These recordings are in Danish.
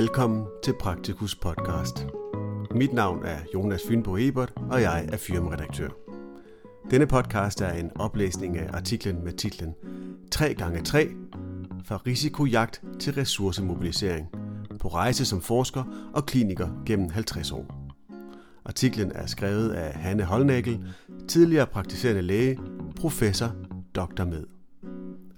Velkommen til Praktikus podcast. Mit navn er Jonas Fynbo Ebert, og jeg er firmaredaktør. Denne podcast er en oplæsning af artiklen med titlen 3x3 fra risikojagt til ressourcemobilisering på rejse som forsker og kliniker gennem 50 år. Artiklen er skrevet af Hanne Holnægel, tidligere praktiserende læge, professor, doktor med.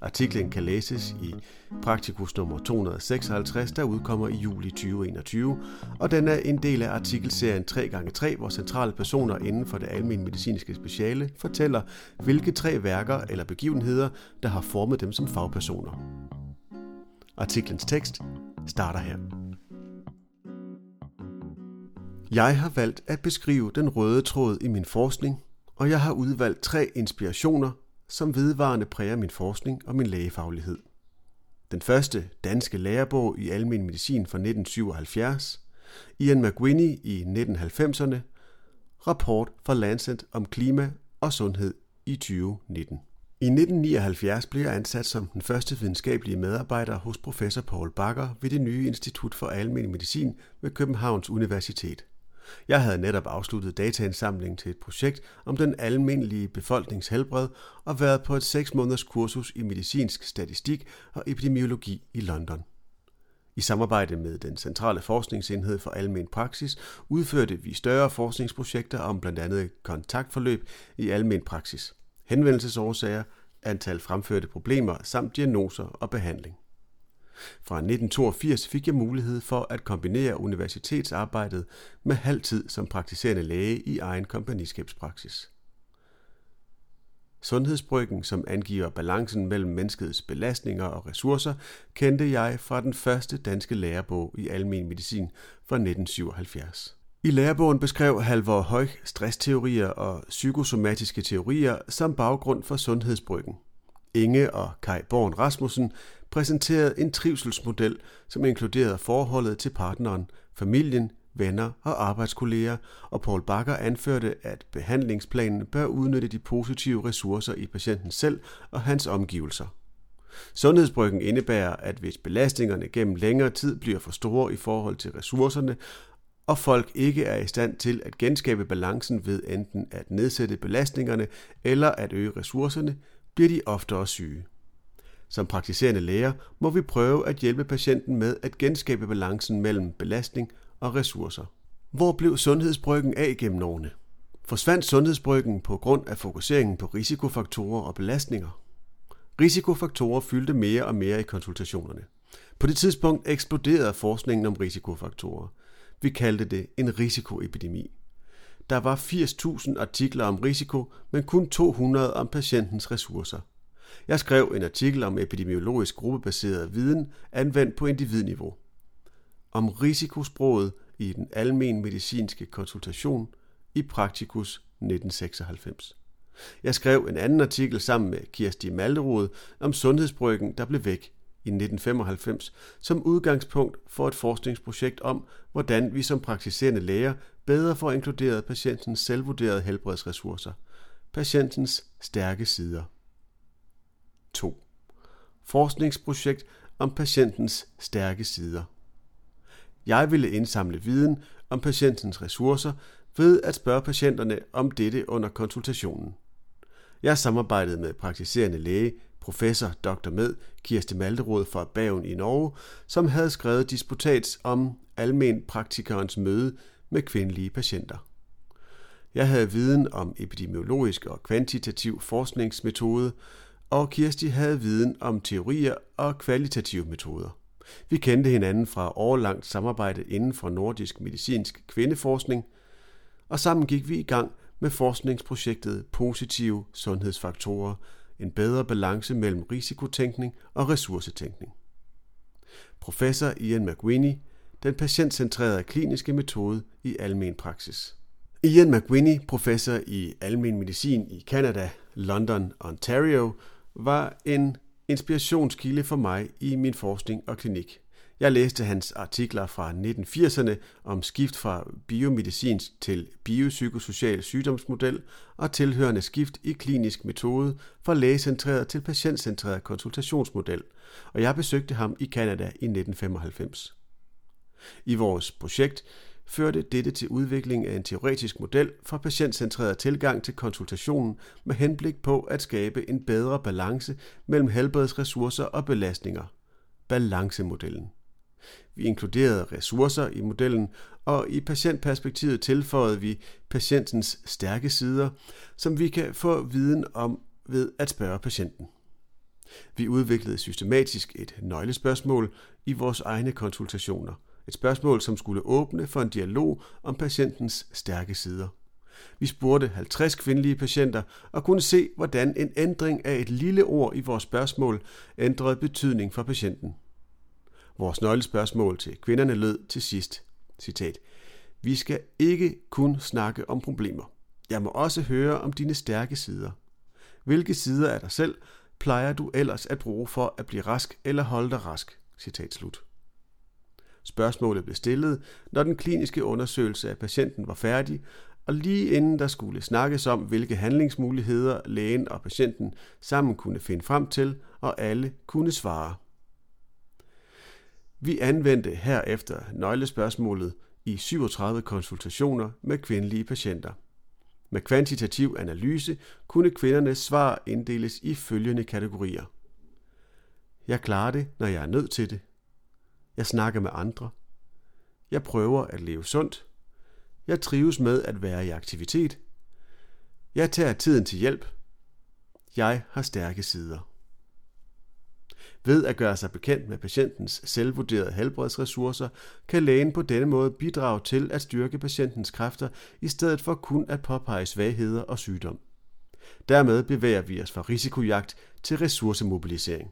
Artiklen kan læses i Praktikus nummer 256, der udkommer i juli 2021, og den er en del af artikelserien 3x3, hvor centrale personer inden for det almindelige medicinske speciale fortæller, hvilke tre værker eller begivenheder, der har formet dem som fagpersoner. Artiklens tekst starter her. Jeg har valgt at beskrive den røde tråd i min forskning, og jeg har udvalgt tre inspirationer, som vedvarende præger min forskning og min lægefaglighed. Den første danske lærebog i almen medicin fra 1977, Ian McWinney i 1990'erne, rapport fra Lancet om klima og sundhed i 2019. I 1979 blev jeg ansat som den første videnskabelige medarbejder hos professor Paul Bakker ved det nye Institut for Almen Medicin ved Københavns Universitet. Jeg havde netop afsluttet dataindsamling til et projekt om den almindelige befolknings helbred og været på et 6 måneders kursus i medicinsk statistik og epidemiologi i London. I samarbejde med den centrale forskningsenhed for almen praksis udførte vi større forskningsprojekter om blandt andet kontaktforløb i almen praksis, henvendelsesårsager, antal fremførte problemer samt diagnoser og behandling. Fra 1982 fik jeg mulighed for at kombinere universitetsarbejdet med halvtid som praktiserende læge i egen kompagniskabspraksis. Sundhedsbryggen, som angiver balancen mellem menneskets belastninger og ressourcer, kendte jeg fra den første danske lærebog i almen medicin fra 1977. I lærebogen beskrev Halvor Høj stressteorier og psykosomatiske teorier som baggrund for sundhedsbryggen. Inge og Kai Born Rasmussen præsenterede en trivselsmodel, som inkluderede forholdet til partneren, familien, venner og arbejdskolleger, og Paul Bakker anførte, at behandlingsplanen bør udnytte de positive ressourcer i patienten selv og hans omgivelser. Sundhedsbryggen indebærer, at hvis belastningerne gennem længere tid bliver for store i forhold til ressourcerne, og folk ikke er i stand til at genskabe balancen ved enten at nedsætte belastningerne eller at øge ressourcerne, bliver de oftere syge. Som praktiserende læger må vi prøve at hjælpe patienten med at genskabe balancen mellem belastning og ressourcer. Hvor blev sundhedsbryggen af gennem årene? Forsvandt sundhedsbryggen på grund af fokuseringen på risikofaktorer og belastninger? Risikofaktorer fyldte mere og mere i konsultationerne. På det tidspunkt eksploderede forskningen om risikofaktorer. Vi kaldte det en risikoepidemi. Der var 80.000 artikler om risiko, men kun 200 om patientens ressourcer. Jeg skrev en artikel om epidemiologisk gruppebaseret viden anvendt på individniveau. Om risikosproget i den almen medicinske konsultation i Praktikus 1996. Jeg skrev en anden artikel sammen med Kirsti Malderud om sundhedsbryggen, der blev væk i 1995 som udgangspunkt for et forskningsprojekt om, hvordan vi som praktiserende læger bedre får inkluderet patientens selvvurderede helbredsressourcer, patientens stærke sider. 2. Forskningsprojekt om patientens stærke sider. Jeg ville indsamle viden om patientens ressourcer ved at spørge patienterne om dette under konsultationen. Jeg samarbejdede med praktiserende læge, professor Dr. Med Kirsti Malderod fra Bagen i Norge, som havde skrevet disputats om almen praktikerens møde med kvindelige patienter. Jeg havde viden om epidemiologisk og kvantitativ forskningsmetode, og Kirsti havde viden om teorier og kvalitative metoder. Vi kendte hinanden fra årlangt samarbejde inden for nordisk medicinsk kvindeforskning, og sammen gik vi i gang med forskningsprojektet Positive Sundhedsfaktorer, en bedre balance mellem risikotænkning og ressourcetænkning. Professor Ian McWinney, den patientcentrerede kliniske metode i almen praksis. Ian McWinney, professor i almen medicin i Canada, London, Ontario, var en inspirationskilde for mig i min forskning og klinik. Jeg læste hans artikler fra 1980'erne om skift fra biomedicinsk til biopsykosocial sygdomsmodel og tilhørende skift i klinisk metode fra lægecentreret til patientcentreret konsultationsmodel, og jeg besøgte ham i Kanada i 1995. I vores projekt førte dette til udvikling af en teoretisk model for patientcentreret tilgang til konsultationen med henblik på at skabe en bedre balance mellem helbredsressourcer og belastninger. Balancemodellen. Vi inkluderede ressourcer i modellen, og i patientperspektivet tilføjede vi patientens stærke sider, som vi kan få viden om ved at spørge patienten. Vi udviklede systematisk et nøglespørgsmål i vores egne konsultationer. Et spørgsmål, som skulle åbne for en dialog om patientens stærke sider. Vi spurgte 50 kvindelige patienter og kunne se, hvordan en ændring af et lille ord i vores spørgsmål ændrede betydning for patienten. Vores nøglespørgsmål til kvinderne lød til sidst, citat, Vi skal ikke kun snakke om problemer. Jeg må også høre om dine stærke sider. Hvilke sider af dig selv plejer du ellers at bruge for at blive rask eller holde dig rask? Citat slut. Spørgsmålet blev stillet, når den kliniske undersøgelse af patienten var færdig, og lige inden der skulle snakkes om, hvilke handlingsmuligheder lægen og patienten sammen kunne finde frem til, og alle kunne svare. Vi anvendte herefter nøglespørgsmålet i 37 konsultationer med kvindelige patienter. Med kvantitativ analyse kunne kvindernes svar inddeles i følgende kategorier. Jeg klarer det, når jeg er nødt til det. Jeg snakker med andre. Jeg prøver at leve sundt. Jeg trives med at være i aktivitet. Jeg tager tiden til hjælp. Jeg har stærke sider. Ved at gøre sig bekendt med patientens selvvurderede helbredsressourcer, kan lægen på denne måde bidrage til at styrke patientens kræfter, i stedet for kun at påpege svagheder og sygdom. Dermed bevæger vi os fra risikojagt til ressourcemobilisering.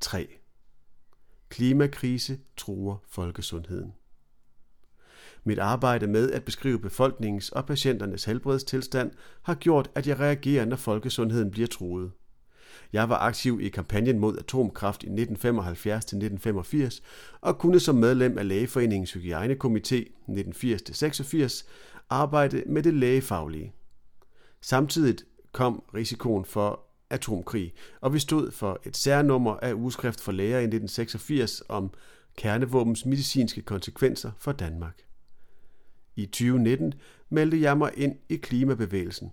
3. Klimakrise truer folkesundheden. Mit arbejde med at beskrive befolkningens og patienternes helbredstilstand har gjort, at jeg reagerer, når folkesundheden bliver truet. Jeg var aktiv i kampagnen mod atomkraft i 1975-1985 og kunne som medlem af Lægeforeningens Hygiejnekomité 1980-86 arbejde med det lægefaglige. Samtidig kom risikoen for atomkrig, og vi stod for et særnummer af ugeskrift for læger i 1986 om kernevåbens medicinske konsekvenser for Danmark. I 2019 meldte jeg mig ind i klimabevægelsen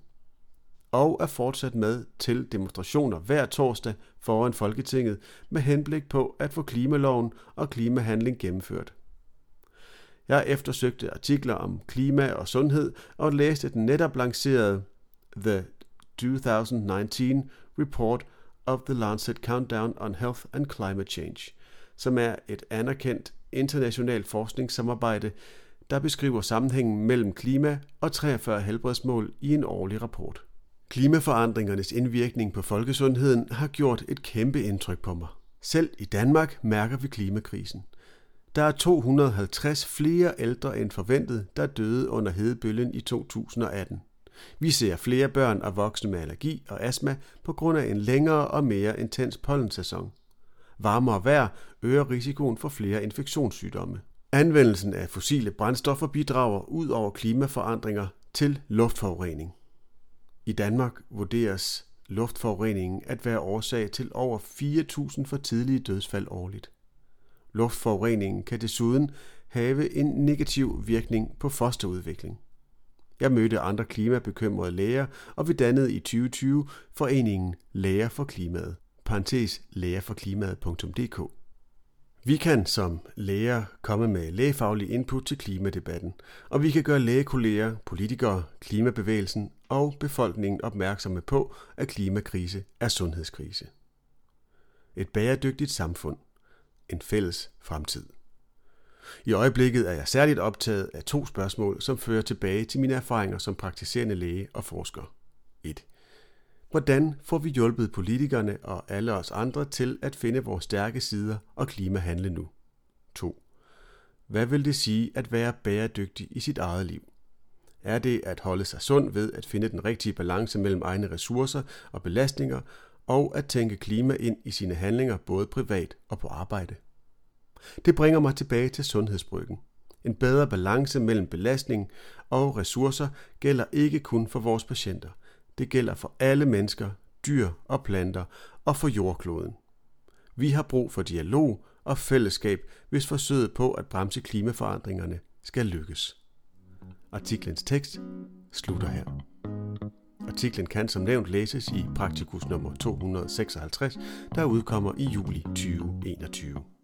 og er fortsat med til demonstrationer hver torsdag foran Folketinget med henblik på at få klimaloven og klimahandling gennemført. Jeg eftersøgte artikler om klima og sundhed og læste den netop lancerede The 2019 Report of the Lancet Countdown on Health and Climate Change, som er et anerkendt internationalt forskningssamarbejde, der beskriver sammenhængen mellem klima og 43 helbredsmål i en årlig rapport. Klimaforandringernes indvirkning på folkesundheden har gjort et kæmpe indtryk på mig. Selv i Danmark mærker vi klimakrisen. Der er 250 flere ældre end forventet, der døde under hedebølgen i 2018. Vi ser flere børn og voksne med allergi og astma på grund af en længere og mere intens pollensæson. Varmere vejr øger risikoen for flere infektionssygdomme. Anvendelsen af fossile brændstoffer bidrager ud over klimaforandringer til luftforurening. I Danmark vurderes luftforureningen at være årsag til over 4.000 for tidlige dødsfald årligt. Luftforureningen kan desuden have en negativ virkning på fosterudvikling. Jeg mødte andre klimabekymrede læger, og vi dannede i 2020 foreningen Læger for Klimaet, parentes lægerforklimaet.dk. Vi kan som læger komme med lægefaglig input til klimadebatten, og vi kan gøre lægekolleger, politikere, klimabevægelsen og befolkningen opmærksomme på, at klimakrise er sundhedskrise. Et bæredygtigt samfund. En fælles fremtid. I øjeblikket er jeg særligt optaget af to spørgsmål, som fører tilbage til mine erfaringer som praktiserende læge og forsker. 1. Hvordan får vi hjulpet politikerne og alle os andre til at finde vores stærke sider og klimahandle nu? 2. Hvad vil det sige at være bæredygtig i sit eget liv? Er det at holde sig sund ved at finde den rigtige balance mellem egne ressourcer og belastninger, og at tænke klima ind i sine handlinger både privat og på arbejde? Det bringer mig tilbage til sundhedsbryggen. En bedre balance mellem belastning og ressourcer gælder ikke kun for vores patienter. Det gælder for alle mennesker, dyr og planter og for jordkloden. Vi har brug for dialog og fællesskab, hvis forsøget på at bremse klimaforandringerne skal lykkes. Artiklens tekst slutter her. Artiklen kan som nævnt læses i Praktikus nummer 256, der udkommer i juli 2021.